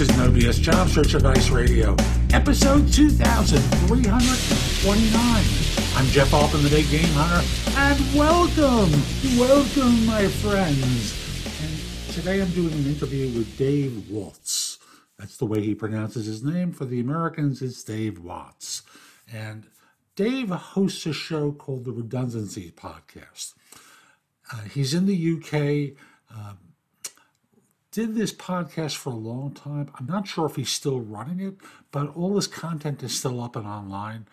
This is No BS Job Search Advice Radio, episode 2329. I'm Jeff Altman, the Big Game Hunter, and welcome, welcome, my friends. And today I'm doing an interview with Dave Waltz. That's the way he pronounces his name. For the Americans, it's Dave Watts. And Dave hosts a show called the Redundancy Podcast. Uh, he's in the UK. Um, did this podcast for a long time. I'm not sure if he's still running it, but all his content is still up and online.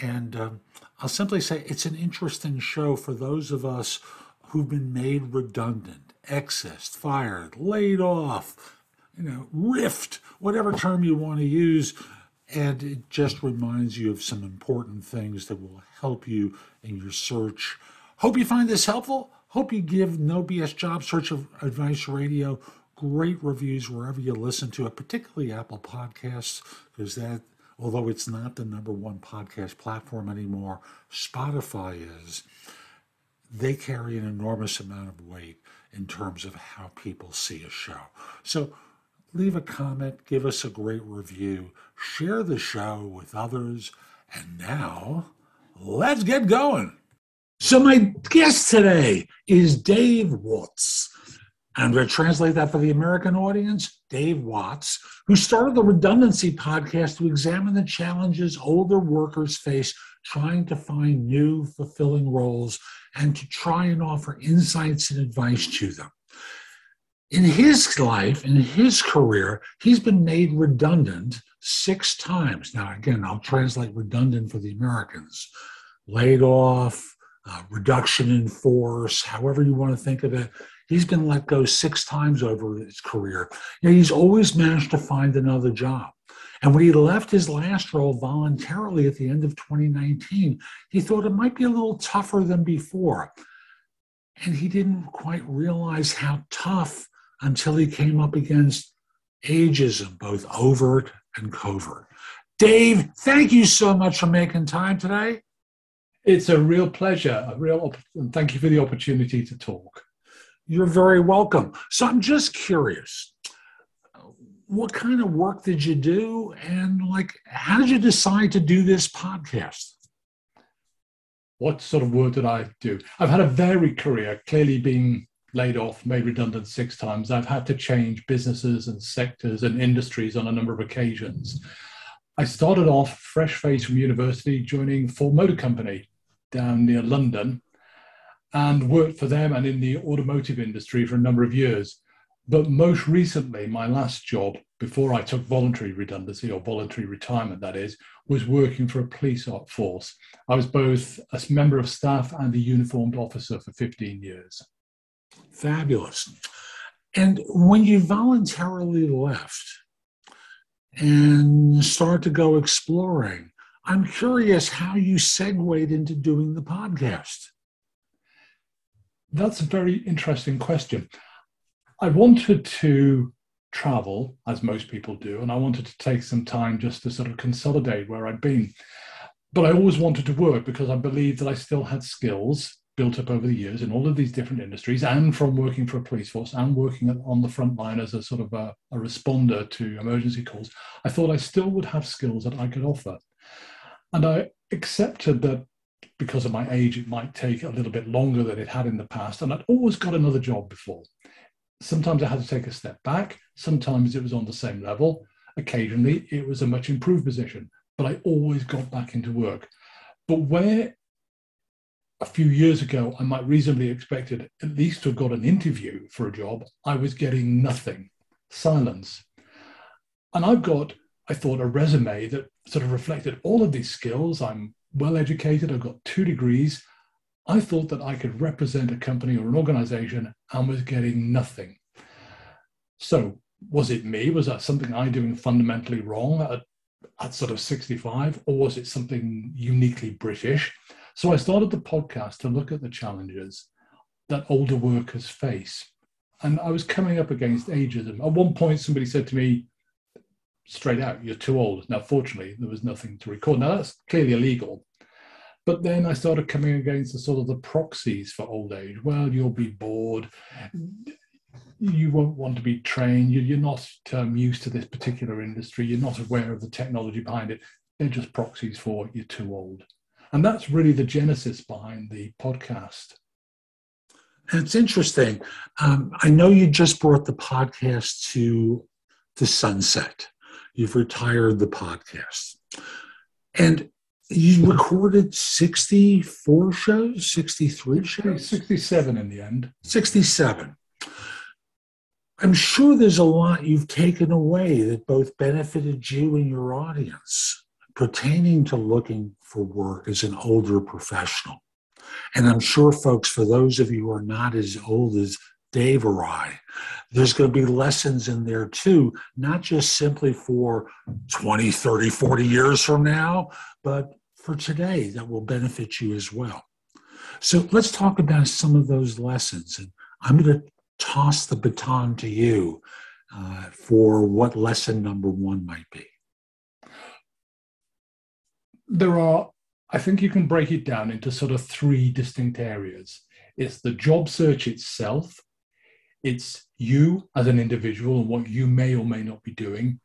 And um, I'll simply say it's an interesting show for those of us who've been made redundant, excessed, fired, laid off, you know, rift, whatever term you want to use. And it just reminds you of some important things that will help you in your search. Hope you find this helpful. Hope you give No BS Job Search Advice Radio great reviews wherever you listen to it, particularly Apple Podcasts, because that, although it's not the number one podcast platform anymore, Spotify is. They carry an enormous amount of weight in terms of how people see a show. So leave a comment, give us a great review, share the show with others, and now let's get going. So, my guest today is Dave Watts. I'm going to translate that for the American audience. Dave Watts, who started the Redundancy podcast to examine the challenges older workers face trying to find new, fulfilling roles and to try and offer insights and advice to them. In his life, in his career, he's been made redundant six times. Now, again, I'll translate redundant for the Americans laid off, uh, reduction in force, however you want to think of it. He's been let go six times over his career. Yet he's always managed to find another job. And when he left his last role voluntarily at the end of 2019, he thought it might be a little tougher than before. And he didn't quite realize how tough until he came up against ageism, both overt and covert. Dave, thank you so much for making time today. It's a real pleasure, a real, and thank you for the opportunity to talk. You're very welcome. So I'm just curious, what kind of work did you do? And like, how did you decide to do this podcast? What sort of work did I do? I've had a varied career, clearly being laid off, made redundant six times. I've had to change businesses and sectors and industries on a number of occasions. I started off fresh faced from university, joining Ford Motor Company down near London and worked for them and in the automotive industry for a number of years. But most recently, my last job before I took voluntary redundancy or voluntary retirement, that is, was working for a police force. I was both a member of staff and a uniformed officer for 15 years. Fabulous. And when you voluntarily left and started to go exploring, I'm curious how you segued into doing the podcast. That's a very interesting question. I wanted to travel, as most people do, and I wanted to take some time just to sort of consolidate where I'd been. But I always wanted to work because I believed that I still had skills built up over the years in all of these different industries and from working for a police force and working on the front line as a sort of a, a responder to emergency calls. I thought I still would have skills that I could offer. And I accepted that because of my age, it might take a little bit longer than it had in the past. And I'd always got another job before. Sometimes I had to take a step back. Sometimes it was on the same level. Occasionally, it was a much improved position, but I always got back into work. But where a few years ago I might reasonably expected at least to have got an interview for a job, I was getting nothing, silence. And I've got, I thought, a resume that sort of reflected all of these skills. I'm well educated, I've got two degrees. I thought that I could represent a company or an organization and was getting nothing. So, was it me? Was that something I doing fundamentally wrong at, at sort of 65? Or was it something uniquely British? So, I started the podcast to look at the challenges that older workers face. And I was coming up against ageism. At one point, somebody said to me, straight out, you're too old. Now, fortunately, there was nothing to record. Now, that's clearly illegal. But then I started coming against the sort of the proxies for old age. Well, you'll be bored. you won't want to be trained. You, are not um, used to this particular industry. You're not aware of the technology behind it. They're just proxies for you're too old. And that's really the genesis behind the podcast. It's interesting. Um, I know you just brought the podcast to the sunset. You've retired the podcast. And you recorded 64 shows, 63 shows? 67 in the end. 67. I'm sure there's a lot you've taken away that both benefited you and your audience pertaining to looking for work as an older professional. And I'm sure, folks, for those of you who are not as old as Dave or I, there's going to be lessons in there too, not just simply for 20, 30, 40 years from now, but for today that will benefit you as well. So let's talk about some of those lessons. And I'm going to toss the baton to you uh, for what lesson number one might be. There are, I think you can break it down into sort of three distinct areas. It's the job search itself, it's you as an individual and what you may or may not be doing,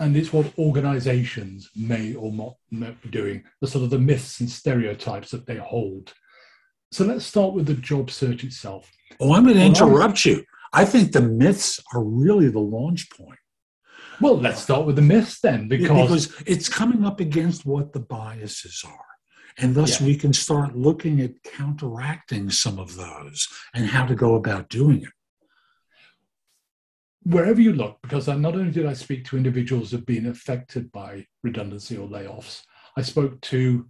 and it's what organizations may or not be doing, the sort of the myths and stereotypes that they hold. So let's start with the job search itself. Oh, I'm going to interrupt you. I think the myths are really the launch point. Well, let's start with the myths then, because, because it's coming up against what the biases are. And thus yeah. we can start looking at counteracting some of those and how to go about doing it. Wherever you look, because I, not only did I speak to individuals who have been affected by redundancy or layoffs, I spoke to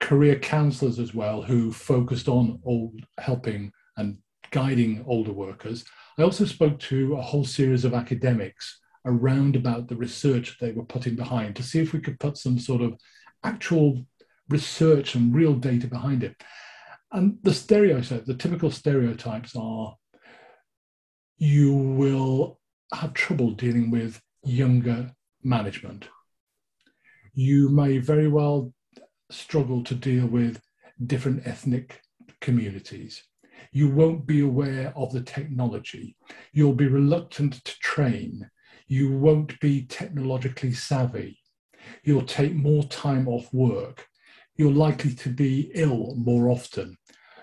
career counselors as well who focused on old helping and guiding older workers. I also spoke to a whole series of academics around about the research they were putting behind to see if we could put some sort of actual research and real data behind it. And the stereotypes, the typical stereotypes are you will have trouble dealing with younger management. You may very well struggle to deal with different ethnic communities you won't be aware of the technology. You'll be reluctant to train. You won't be technologically savvy. You'll take more time off work. You're likely to be ill more often.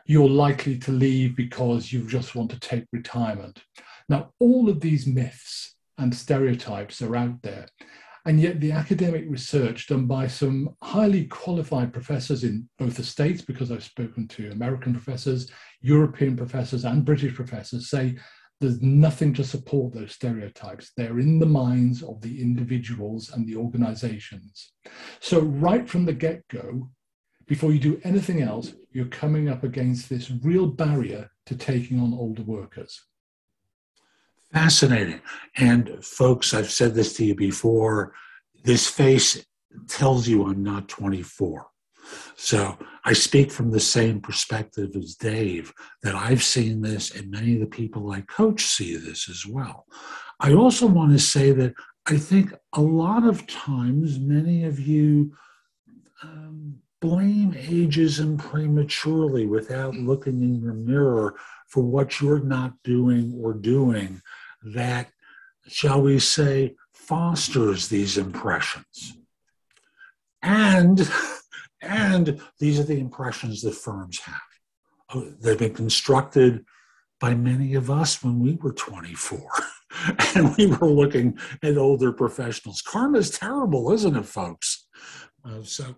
You're likely to leave because you just want to take retirement. Now, all of these myths and stereotypes are out there. And yet, the academic research done by some highly qualified professors in both the States, because I've spoken to American professors, European professors, and British professors, say there's nothing to support those stereotypes. They're in the minds of the individuals and the organizations. So, right from the get go, before you do anything else, you're coming up against this real barrier to taking on older workers. Fascinating. And folks, I've said this to you before this face tells you I'm not 24. So I speak from the same perspective as Dave, that I've seen this, and many of the people I coach see this as well. I also want to say that I think a lot of times many of you um, blame ageism prematurely without looking in your mirror for what you're not doing or doing that, shall we say, fosters these impressions. And, and these are the impressions that firms have. Oh, they've been constructed by many of us when we were 24 and we were looking at older professionals. Karma is terrible, isn't it, folks? Uh, so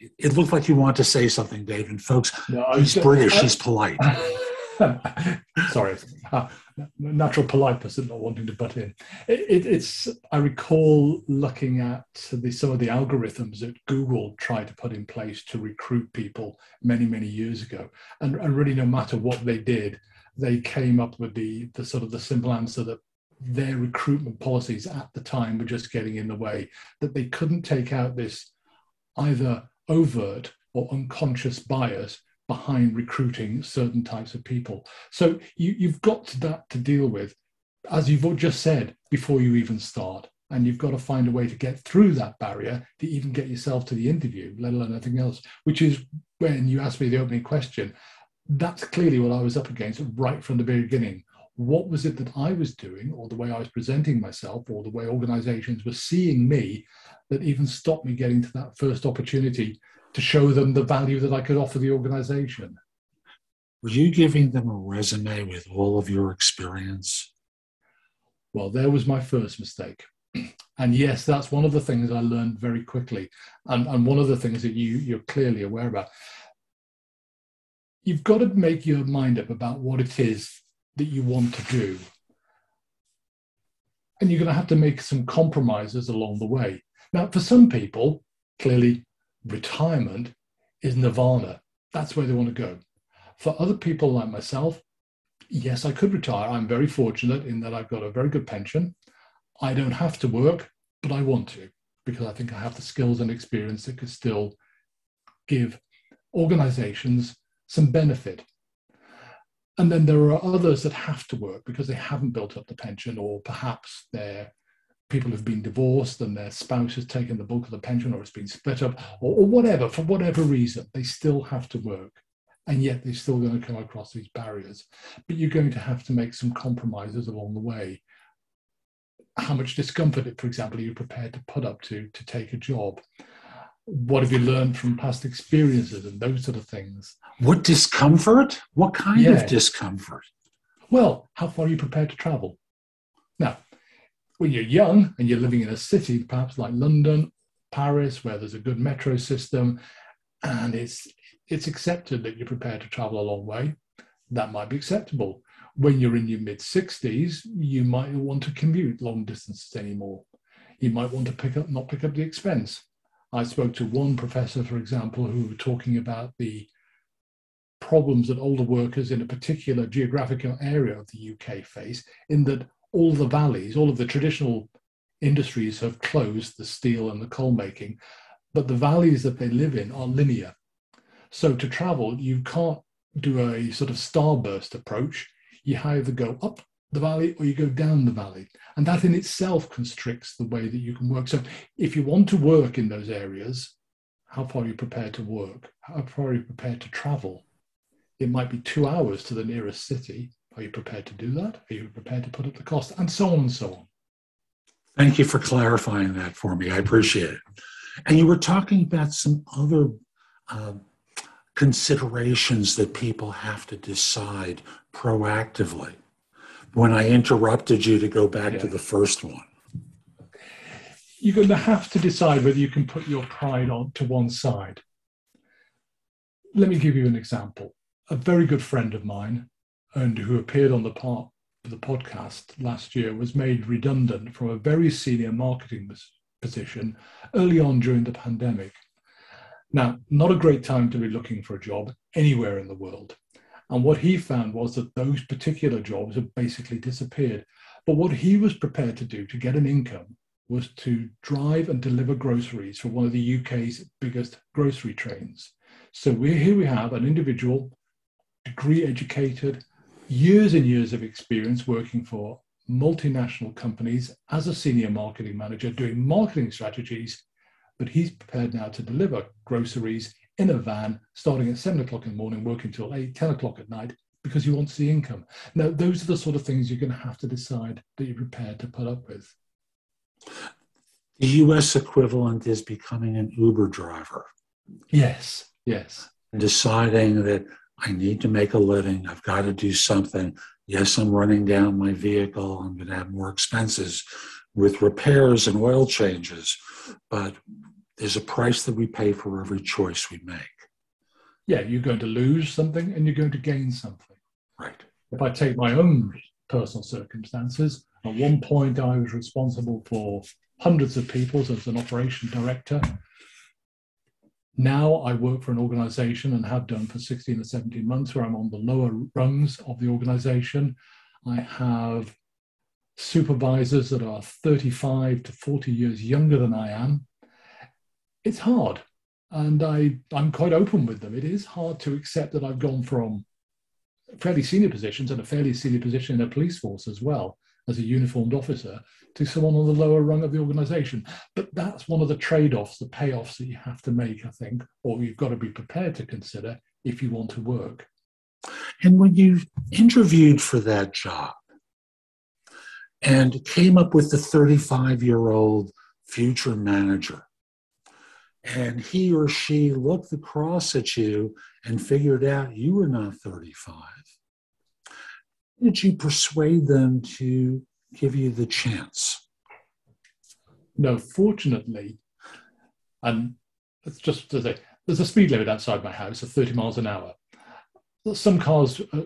it, looked like you want to say something, David. And folks, no, he's British, he's polite. Sorry, uh, natural politeness and not wanting to butt in. It, it, it's. I recall looking at the, some of the algorithms that Google tried to put in place to recruit people many, many years ago, and, and really, no matter what they did, they came up with the the sort of the simple answer that their recruitment policies at the time were just getting in the way. That they couldn't take out this either overt or unconscious bias behind recruiting certain types of people. So you, you've got that to deal with, as you've just said, before you even start. And you've got to find a way to get through that barrier to even get yourself to the interview, let alone anything else, which is when you asked me the opening question. That's clearly what I was up against right from the beginning. What was it that I was doing, or the way I was presenting myself, or the way organizations were seeing me that even stopped me getting to that first opportunity to show them the value that I could offer the organization. Were you giving them a resume with all of your experience? Well, there was my first mistake. And yes, that's one of the things I learned very quickly. And, and one of the things that you, you're clearly aware about. You've got to make your mind up about what it is that you want to do. And you're going to have to make some compromises along the way. Now, for some people, clearly retirement is nirvana. That's where they want to go. For other people like myself, yes, I could retire. I'm very fortunate in that I've got a very good pension. I don't have to work, but I want to because I think I have the skills and experience that could still give organizations some benefit. And then there are others that have to work because they haven't built up the pension, or perhaps they're people have been divorced and their spouse has taken the bulk of the pension or it's been split up or, or whatever, for whatever reason, they still have to work. And yet they're still going to come across these barriers. But you're going to have to make some compromises along the way. How much discomfort, for example, are you prepared to put up to to take a job? What have you learned from past experiences and those sort of things? What discomfort? What kind yeah. of discomfort? Well, how far are you prepared to travel? Now, when you're young and you're living in a city, perhaps like London, Paris, where there's a good metro system, and it's it's accepted that you're prepared to travel a long way, that might be acceptable. When you're in your mid 60s, you might want to commute long distances anymore. You might want to pick up not pick up the expense. I spoke to one professor, for example, who were talking about the problems that older workers in a particular geographical area of the UK face, in that all the valleys, all of the traditional industries have closed, the steel and the coal making, but the valleys that they live in are linear. So to travel, you can't do a sort of starburst approach. You either go up the valley or you go down the valley. And that in itself constricts the way that you can work. So if you want to work in those areas, how far are you prepared to work? How far are you prepared to travel? It might be two hours to the nearest city, are you prepared to do that? Are you prepared to put up the cost? And so on and so on. Thank you for clarifying that for me. I appreciate it. And you were talking about some other uh, considerations that people have to decide proactively. When I interrupted you to go back yeah. to the first one, you're going to have to decide whether you can put your pride on to one side. Let me give you an example. A very good friend of mine and who appeared on the part of the podcast last year was made redundant from a very senior marketing position early on during the pandemic. Now, not a great time to be looking for a job anywhere in the world. And what he found was that those particular jobs had basically disappeared. But what he was prepared to do to get an income was to drive and deliver groceries for one of the UK's biggest grocery trains. So we here we have an individual, degree educated, years and years of experience working for multinational companies as a senior marketing manager doing marketing strategies, but he's prepared now to deliver groceries in a van starting at seven o'clock in the morning, working till eight, 10 o'clock at night because he wants the income. Now, those are the sort of things you're going to have to decide that you're prepared to put up with. The US equivalent is becoming an Uber driver. Yes, yes. Deciding that I need to make a living. I've got to do something. Yes, I'm running down my vehicle. I'm going to have more expenses with repairs and oil changes, but there's a price that we pay for every choice we make. Yeah, you're going to lose something and you're going to gain something. Right. If I take my own personal circumstances, at one point I was responsible for hundreds of people as an operation director now I work for an organization and have done for 16 or 17 months where I'm on the lower rungs of the organization. I have supervisors that are 35 to 40 years younger than I am. It's hard. And I, I'm quite open with them. It is hard to accept that I've gone from fairly senior positions and a fairly senior position in a police force as well as a uniformed officer to someone on the lower rung of the organization. But that's one of the trade offs, the payoffs that you have to make, I think, or you've got to be prepared to consider if you want to work. And when you interviewed for that job, and came up with the 35 year old future manager. And he or she looked across at you and figured out you were not 35. Did you persuade them to give you the chance? No, fortunately, and it's just to say, there's a speed limit outside my house of 30 miles an hour. Some cars uh,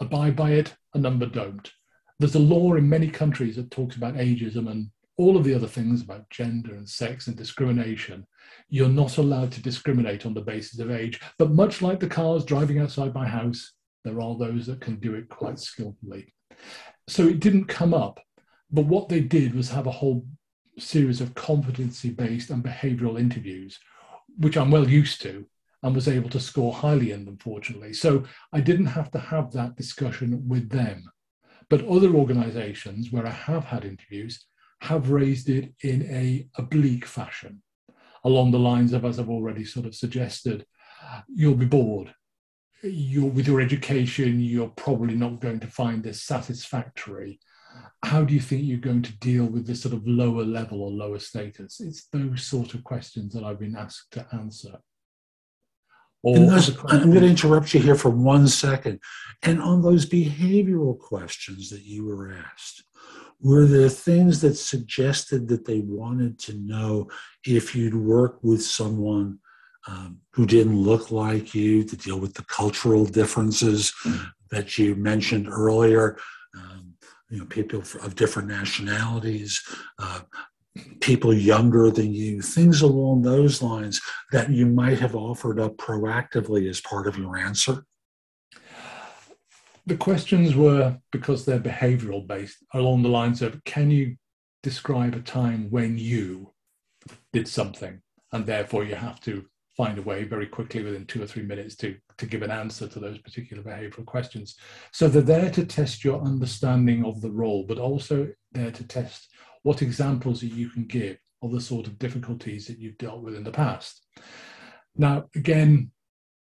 abide by it, a number don't. There's a law in many countries that talks about ageism and all of the other things about gender and sex and discrimination. You're not allowed to discriminate on the basis of age. But much like the cars driving outside my house, there are those that can do it quite skillfully. So it didn't come up. But what they did was have a whole series of competency based and behavioral interviews, which I'm well used to and was able to score highly in them, fortunately. So I didn't have to have that discussion with them. But other organizations where I have had interviews have raised it in a oblique fashion, along the lines of, as I've already sort of suggested, you'll be bored. You're, with your education, you're probably not going to find this satisfactory. How do you think you're going to deal with this sort of lower level or lower status? It's those sort of questions that I've been asked to answer. Those, I'm going to interrupt you here for one second. And on those behavioral questions that you were asked, were there things that suggested that they wanted to know if you'd work with someone um, who didn't look like you to deal with the cultural differences that you mentioned earlier? Um, you know, people of different nationalities, uh, people younger than you, things along those lines that you might have offered up proactively as part of your answer? The questions were because they're behavioral based along the lines of can you describe a time when you did something and therefore you have to find a way very quickly within two or three minutes to, to give an answer to those particular behavioral questions. So they're there to test your understanding of the role, but also there to test what examples that you can give of the sort of difficulties that you've dealt with in the past. Now, again,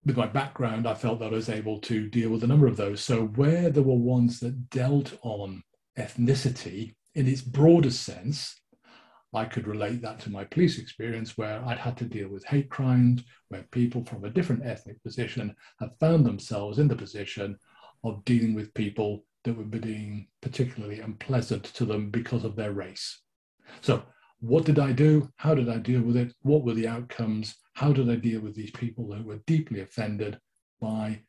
with my background, I felt that I was able to deal with a number of those. So, where there were ones that dealt on ethnicity in its broadest sense, I could relate that to my police experience where I'd had to deal with hate crimes, where people from a different ethnic position have found themselves in the position of dealing with people that were being particularly unpleasant to them because of their race. So, what did I do? How did I deal with it? What were the outcomes? How did I deal with these people who were deeply offended by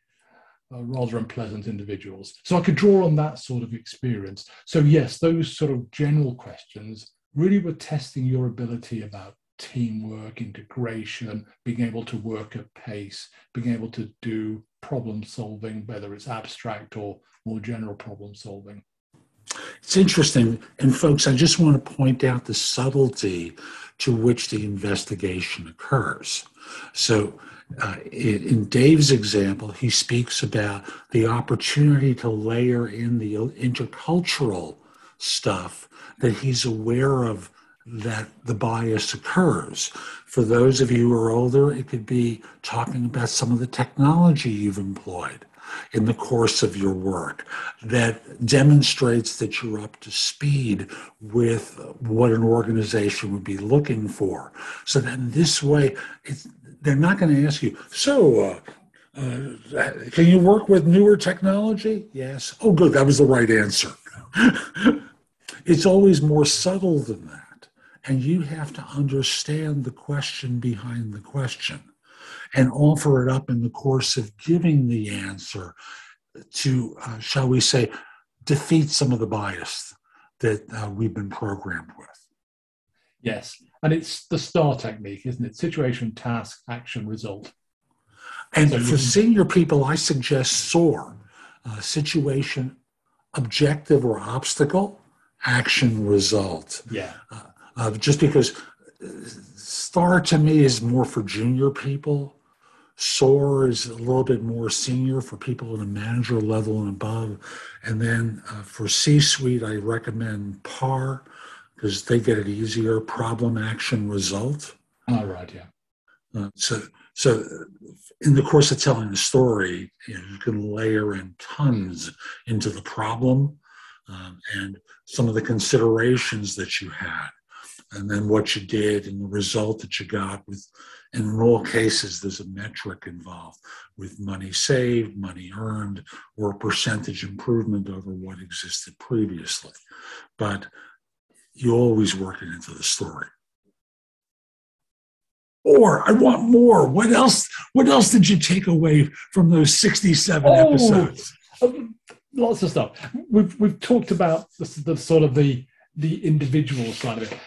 uh, rather unpleasant individuals? So I could draw on that sort of experience. So, yes, those sort of general questions really were testing your ability about teamwork, integration, being able to work at pace, being able to do problem solving, whether it's abstract or more general problem solving. It's interesting. And folks, I just want to point out the subtlety to which the investigation occurs. So, uh, in Dave's example, he speaks about the opportunity to layer in the intercultural stuff that he's aware of that the bias occurs. For those of you who are older, it could be talking about some of the technology you've employed in the course of your work that demonstrates that you're up to speed with what an organization would be looking for. So then this way, they're not going to ask you, so uh, uh, can you work with newer technology? Yes. Oh, good. That was the right answer. it's always more subtle than that. And you have to understand the question behind the question and offer it up in the course of giving the answer to, uh, shall we say, defeat some of the bias that uh, we've been programmed with. Yes. And it's the STAR technique, isn't it? Situation, task, action, result. And so for senior people, I suggest SOAR uh, situation, objective or obstacle, action, result. Yeah. Uh, uh, just because STAR to me is more for junior people. SOAR is a little bit more senior for people at a manager level and above. And then uh, for C suite, I recommend PAR because they get it easier problem, action, result. All right, yeah. Uh, so, so in the course of telling the story, you, know, you can layer in tons into the problem um, and some of the considerations that you had, and then what you did and the result that you got with. And in all cases, there's a metric involved with money saved, money earned, or a percentage improvement over what existed previously. But you always work it into the story. Or I want more. What else? What else did you take away from those 67 oh, episodes? Um, lots of stuff. We've we've talked about the, the sort of the the individual side of it.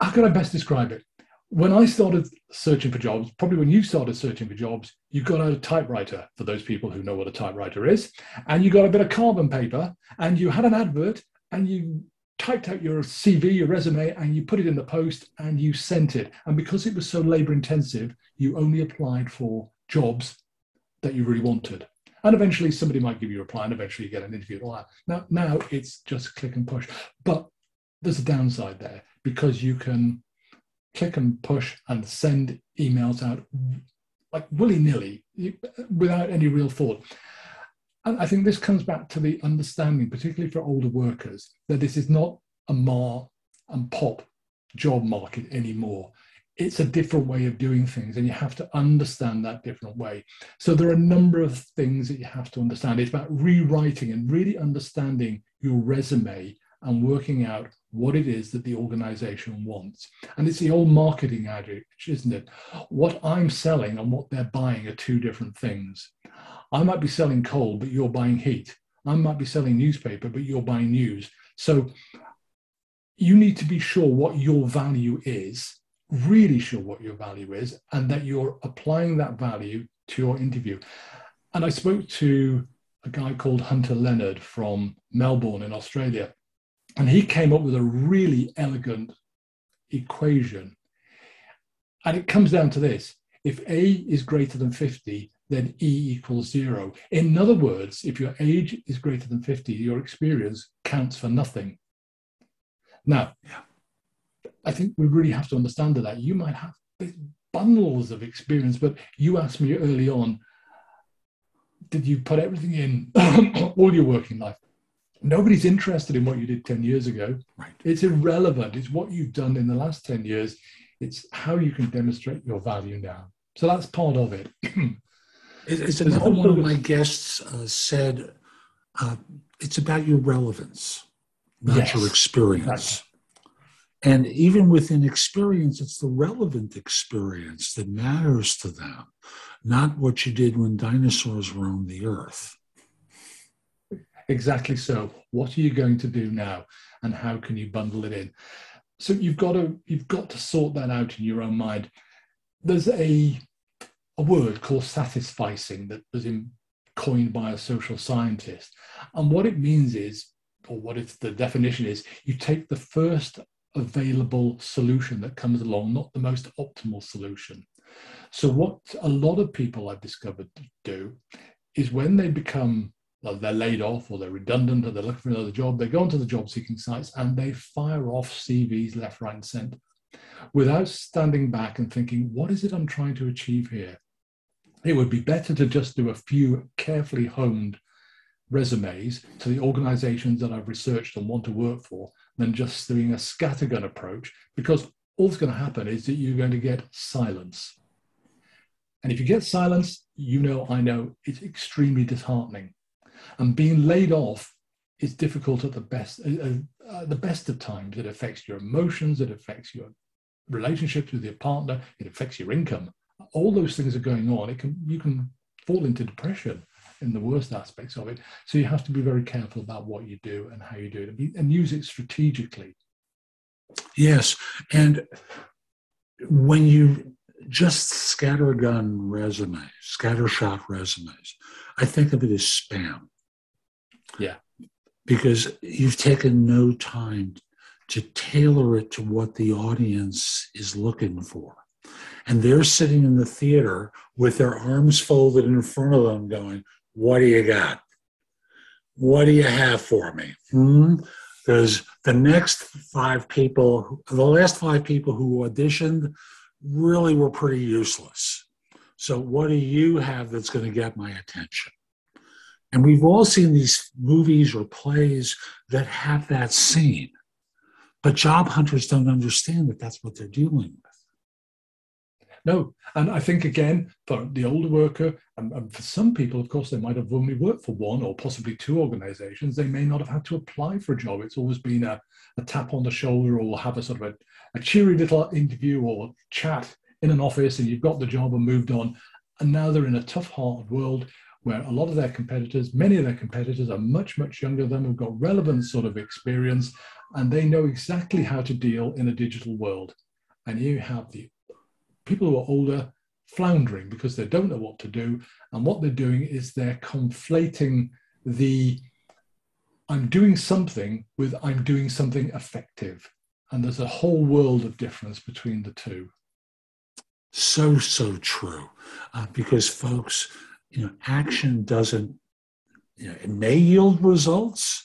How can I best describe it? When I started searching for jobs, probably when you started searching for jobs, you got out a typewriter for those people who know what a typewriter is, and you got a bit of carbon paper, and you had an advert, and you typed out your CV, your resume, and you put it in the post and you sent it. And because it was so labor intensive, you only applied for jobs that you really wanted. And eventually somebody might give you a reply and eventually you get an interview and all that. Now, now it's just click and push. But there's a downside there because you can click and push and send emails out like willy-nilly without any real thought. And I think this comes back to the understanding, particularly for older workers, that this is not a mar and pop job market anymore. It's a different way of doing things, and you have to understand that different way. So, there are a number of things that you have to understand. It's about rewriting and really understanding your resume and working out what it is that the organization wants. And it's the old marketing adage, isn't it? What I'm selling and what they're buying are two different things. I might be selling coal, but you're buying heat. I might be selling newspaper, but you're buying news. So you need to be sure what your value is, really sure what your value is, and that you're applying that value to your interview. And I spoke to a guy called Hunter Leonard from Melbourne in Australia, and he came up with a really elegant equation. And it comes down to this if A is greater than 50, then E equals zero. In other words, if your age is greater than 50, your experience counts for nothing. Now, I think we really have to understand that you might have bundles of experience, but you asked me early on, did you put everything in all your working life? Nobody's interested in what you did 10 years ago. Right. It's irrelevant. It's what you've done in the last 10 years. It's how you can demonstrate your value now. So that's part of it. It's another one of my guests uh, said uh, it's about your relevance, not yes, your experience. And even within experience, it's the relevant experience that matters to them, not what you did when dinosaurs roamed the earth. Exactly so. What are you going to do now, and how can you bundle it in? So you've got to you've got to sort that out in your own mind. There's a a word called satisficing that was in, coined by a social scientist. And what it means is, or what it's the definition is, you take the first available solution that comes along, not the most optimal solution. So, what a lot of people I've discovered do is when they become they're laid off or they're redundant or they're looking for another job, they go onto the job seeking sites and they fire off CVs left, right, and center without standing back and thinking, what is it I'm trying to achieve here? it would be better to just do a few carefully honed resumes to the organizations that I've researched and want to work for than just doing a scattergun approach because all that's going to happen is that you're going to get silence. And if you get silence, you know, I know it's extremely disheartening. And being laid off is difficult at the best, uh, uh, the best of times. It affects your emotions, it affects your relationships with your partner, it affects your income all those things are going on, it can you can fall into depression in the worst aspects of it. So you have to be very careful about what you do and how you do it, and use it strategically. Yes, and when you just scattergun resumes, scattershot resumes, I think of it as spam. Yeah, because you've taken no time to tailor it to what the audience is looking for. And they're sitting in the theater with their arms folded in front of them going what do you got? What do you have for me? Hmm? because the next five people the last five people who auditioned really were pretty useless so what do you have that's going to get my attention And we've all seen these movies or plays that have that scene. But job hunters don't understand that that's what they're dealing with. No, and I think again for the older worker, and, and, for some people, of course, they might have only worked for one or possibly two organizations. They may not have had to apply for a job. It's always been a, a tap on the shoulder or have a sort of a, a cheery little interview or chat in an office, and you've got the job and moved on. And now they're in a tough, hard world where a lot of their competitors, many of their competitors, are much, much younger than them, have got relevant sort of experience, and they know exactly how to deal in a digital world. And you have the people who are older floundering because they don't know what to do. And what they're doing is they're conflating the I'm doing something with I'm doing something effective. And there's a whole world of difference between the two. So, so true. Uh, because, folks, you know, action doesn't, you know, it may yield results,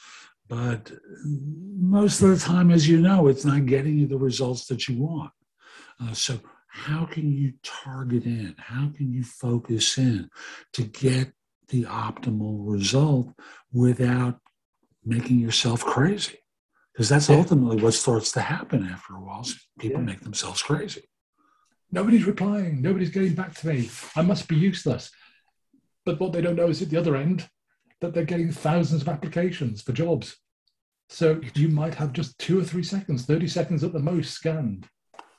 but most of the time, as you know, it's not getting you the results that you want. Uh, so, how can you target in? How can you focus in to get the optimal result without making yourself crazy? Because that's ultimately what starts to happen after a while. People yeah. make themselves crazy. Nobody's replying. Nobody's getting back to me. I must be useless. But what they don't know is at the other end that they're getting thousands of applications for jobs. So you might have just two or three seconds, 30 seconds at the most scanned.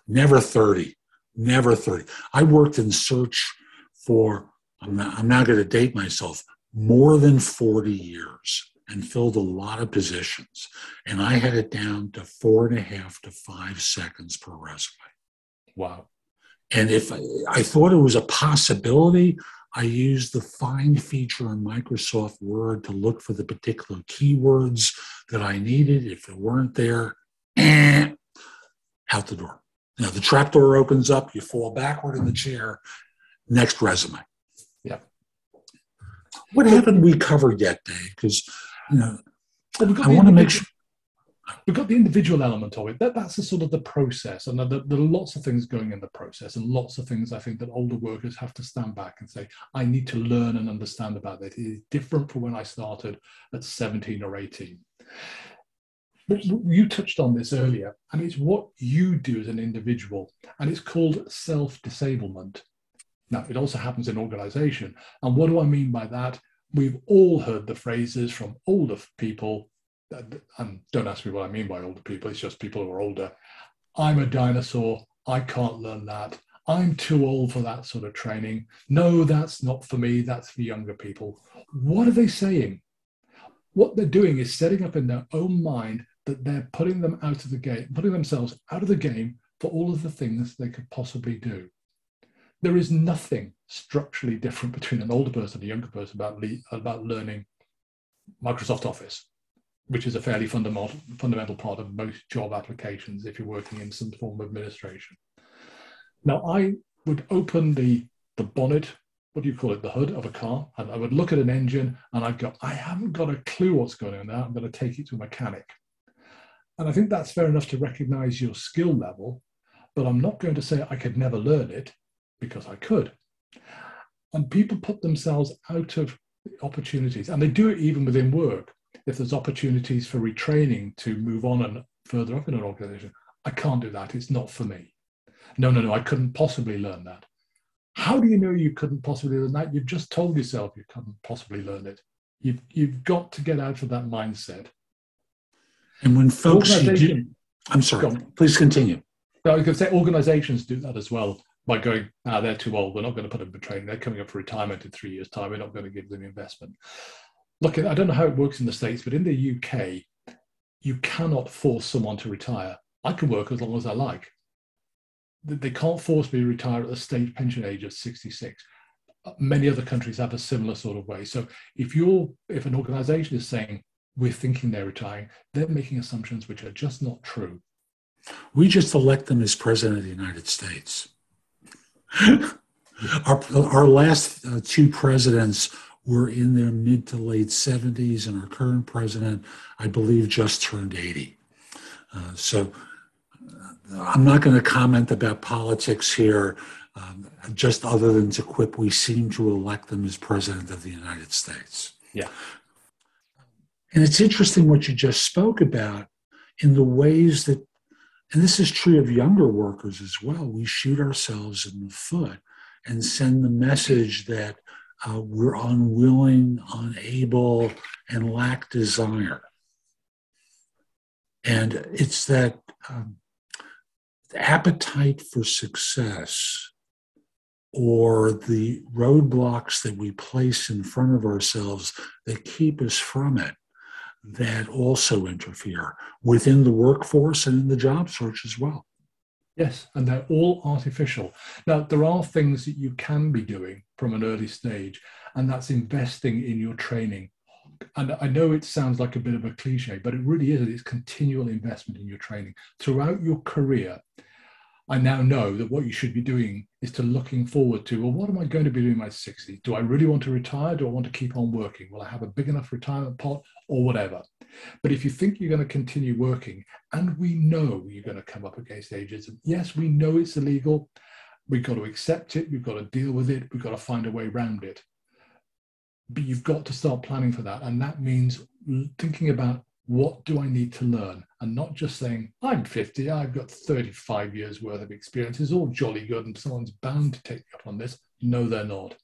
Never 30 never 30. I worked in search for, I'm not, I'm not going to date myself, more than 40 years and filled a lot of positions. And I had it down to four and a half to five seconds per resume. Wow. And if I, I thought it was a possibility, I used the find feature in Microsoft Word to look for the particular keywords that I needed. If it weren't there, eh, out the door. Now the trap door opens up, you fall backward in the chair. Next resume. Yeah. What haven't we covered yet, Dave? Because you know, I want to make sure. We've got the individual element of it. That, that's the sort of the process, and there, are lots of things going in the process, and lots of things I think that older workers have to stand back and say, "I need to learn and understand about it. It is different from when I started at 17 or 18." you touched on this earlier, and it's what you do as an individual, and it's called self disablement. Now, it also happens in organization. And what do I mean by that? We've all heard the phrases from older people, Uh, and don't ask me what I mean by older people, it's just people who are older. I'm a dinosaur. I can't learn that. I'm too old for that sort of training. No, that's not for me. That's for younger people. What are they saying? What they're doing is setting up in their own mind that they're putting them out of the game, putting themselves out of the game for all of the things they could possibly do. There is nothing structurally different between an older person and a younger person about, le- about learning Microsoft Office, which is a fairly fundamental, fundamental part of most job applications if you're working in some form of administration. Now, I would open the, the bonnet, what do you call it, the hood of a car, and I would look at an engine and I'd go, I haven't got a clue what's going on there. I'm going to take it to a mechanic. And I think that's fair enough to recognize your skill level, but I'm not going to say I could never learn it because I could. And people put themselves out of opportunities, and they do it even within work. If there's opportunities for retraining to move on and further up in an organization, I can't do that. It's not for me. No, no, no, I couldn't possibly learn that. How do you know you couldn't possibly learn that? You've just told yourself you couldn't possibly learn it. You've, you've got to get out of that mindset and when folks, do, I'm sorry, please continue. I was going to say organizations do that as well by going, ah, they're too old. We're not going to put them for training. They're coming up for retirement in three years' time. We're not going to give them investment. Look, I don't know how it works in the States, but in the UK, you cannot force someone to retire. I can work as long as I like. They can't force me to retire at the state pension age of 66. Many other countries have a similar sort of way. So if you're, if an organization is saying, we're thinking they're retiring, they're making assumptions which are just not true. We just elect them as president of the United States. our, our last uh, two presidents were in their mid to late 70s, and our current president, I believe, just turned 80. Uh, so uh, I'm not going to comment about politics here, um, just other than to quip we seem to elect them as president of the United States. Yeah. And it's interesting what you just spoke about in the ways that, and this is true of younger workers as well, we shoot ourselves in the foot and send the message that uh, we're unwilling, unable, and lack desire. And it's that um, appetite for success or the roadblocks that we place in front of ourselves that keep us from it that also interfere within the workforce and in the job search as well. Yes, and they're all artificial. Now, there are things that you can be doing from an early stage, and that's investing in your training. And I know it sounds like a bit of a cliche, but it really is. It's continual investment in your training throughout your career. I now know that what you should be doing is to looking forward to, well, what am I going to be doing in my 60s? Do I really want to retire? Do I want to keep on working? Will I have a big enough retirement pot or whatever? But if you think you're going to continue working, and we know you're going to come up against ageism, yes, we know it's illegal. We've got to accept it. We've got to deal with it. We've got to find a way around it. But you've got to start planning for that. And that means thinking about what do I need to learn? And not just saying, I'm 50, I've got 35 years worth of experience, it's all jolly good, and someone's bound to take me up on this. No, they're not.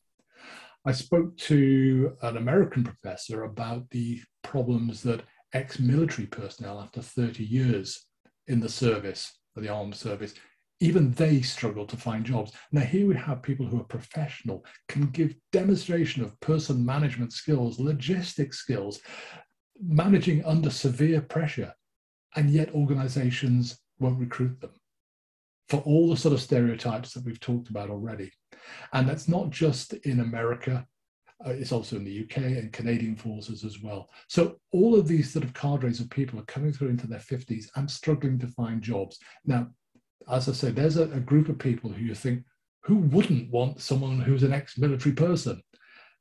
I spoke to an American professor about the problems that ex military personnel, after 30 years in the service, the armed service, even they struggle to find jobs. Now, here we have people who are professional, can give demonstration of person management skills, logistic skills, managing under severe pressure, and yet organizations won't recruit them for all the sort of stereotypes that we've talked about already. And that's not just in America, uh, it's also in the UK and Canadian forces as well. So all of these sort of cadres of people are coming through into their 50s and struggling to find jobs. Now, as I said, there's a, a group of people who you think, who wouldn't want someone who's an ex-military person?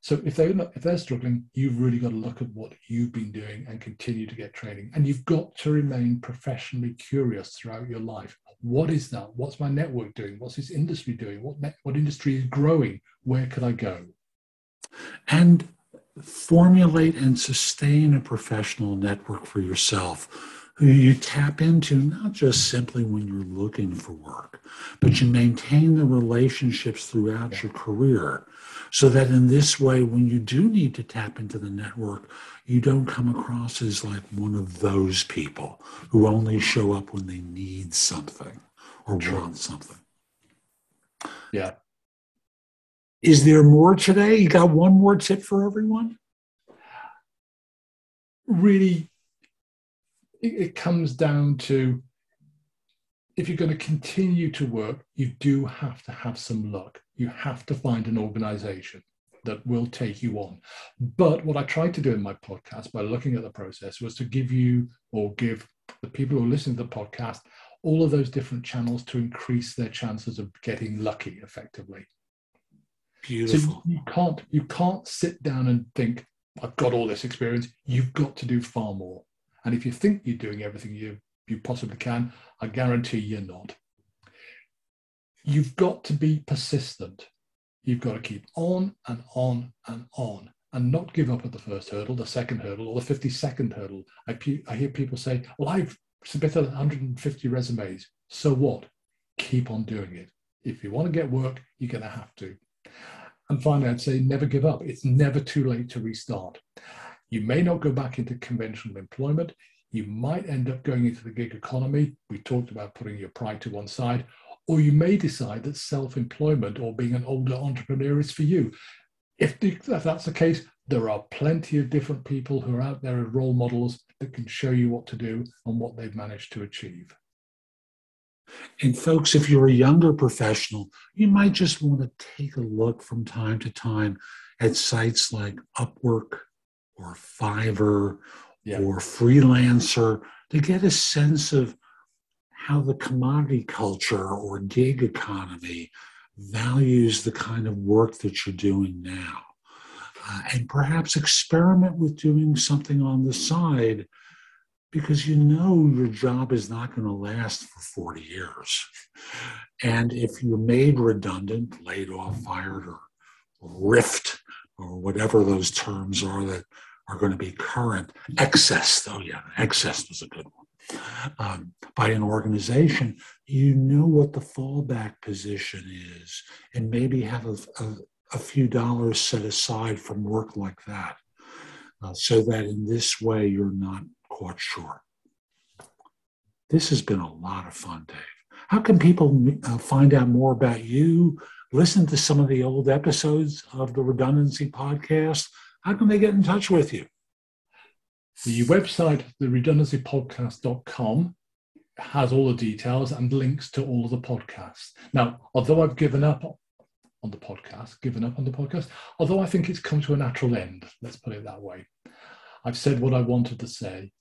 So if they're not, if they're struggling, you've really got to look at what you've been doing and continue to get training. And you've got to remain professionally curious throughout your life. What is that? What's my network doing? What's this industry doing? What net, what industry is growing? Where could I go? And formulate and sustain a professional network for yourself who you tap into not just simply when you're looking for work, but you maintain the relationships throughout your career so that in this way, when you do need to tap into the network, you don't come across as like one of those people who only show up when they need something or True. want something. Yeah. Is there more today? You got one more tip for everyone? Really, it comes down to if you're going to continue to work, you do have to have some luck. You have to find an organization that will take you on. But what I tried to do in my podcast by looking at the process was to give you or give the people who are listening to the podcast all of those different channels to increase their chances of getting lucky effectively. Beautiful. So you can't you can't sit down and think I've got all this experience. You've got to do far more. And if you think you're doing everything you you possibly can, I guarantee you're not. You've got to be persistent. You've got to keep on and on and on and not give up at the first hurdle, the second hurdle, or the 52nd hurdle. I, I hear people say, Well, I've submitted 150 resumes. So what? Keep on doing it. If you want to get work, you're going to have to. And finally, I'd say never give up. It's never too late to restart. You may not go back into conventional employment. You might end up going into the gig economy. We talked about putting your pride to one side. Or you may decide that self employment or being an older entrepreneur is for you. If, if that's the case, there are plenty of different people who are out there as role models that can show you what to do and what they've managed to achieve. And folks, if you're a younger professional, you might just want to take a look from time to time at sites like Upwork or Fiverr yeah. or Freelancer to get a sense of how the commodity culture or gig economy values the kind of work that you're doing now. Uh, and perhaps experiment with doing something on the side because you know your job is not going to last for 40 years. And if you're made redundant, laid off, fired, or rift, or whatever those terms are that are going to be current, excess, oh yeah, excess was a good one, um, by an organization, you know what the fallback position is and maybe have a, a, a few dollars set aside from work like that uh, so that in this way you're not caught short. This has been a lot of fun, Dave. How can people uh, find out more about you, listen to some of the old episodes of the Redundancy Podcast? How can they get in touch with you? The website, the theredundancypodcast.com, has all the details and links to all of the podcasts. Now, although I've given up on the podcast, given up on the podcast, although I think it's come to a natural end, let's put it that way. I've said what I wanted to say.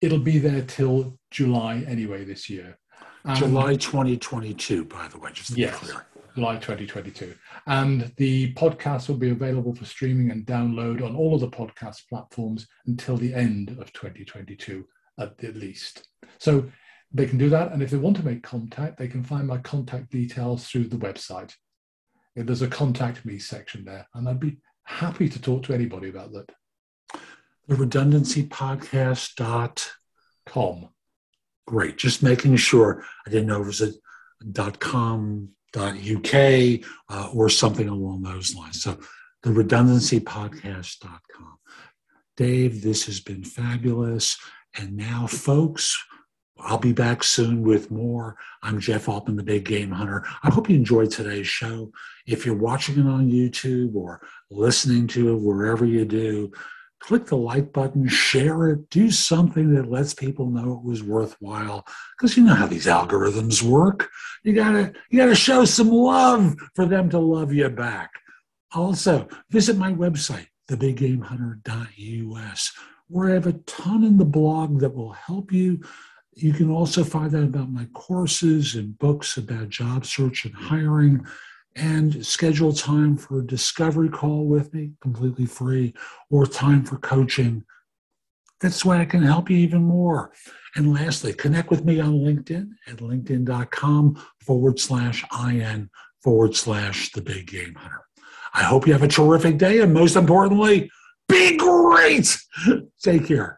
It'll be there till July anyway this year. And July 2022, by the way, just to yes, be clear. July 2022. And the podcast will be available for streaming and download on all of the podcast platforms until the end of 2022 at the least. So they can do that. And if they want to make contact, they can find my contact details through the website. There's a contact me section there, and I'd be happy to talk to anybody about that. The redundancy redundancypodcast.com. Great. Just making sure. I didn't know it was a dot .com, .uk, uh, or something along those lines. So the redundancy redundancypodcast.com. Dave, this has been fabulous. And now, folks, I'll be back soon with more. I'm Jeff Altman, the Big Game Hunter. I hope you enjoyed today's show. If you're watching it on YouTube or listening to it wherever you do, click the like button, share it, do something that lets people know it was worthwhile. Because you know how these algorithms work. You gotta you gotta show some love for them to love you back. Also, visit my website, thebiggamehunter.us, where I have a ton in the blog that will help you you can also find out about my courses and books about job search and hiring and schedule time for a discovery call with me, completely free, or time for coaching. That's why I can help you even more. And lastly, connect with me on LinkedIn at linkedin.com forward slash IN forward slash the big game hunter. I hope you have a terrific day. And most importantly, be great. Take care.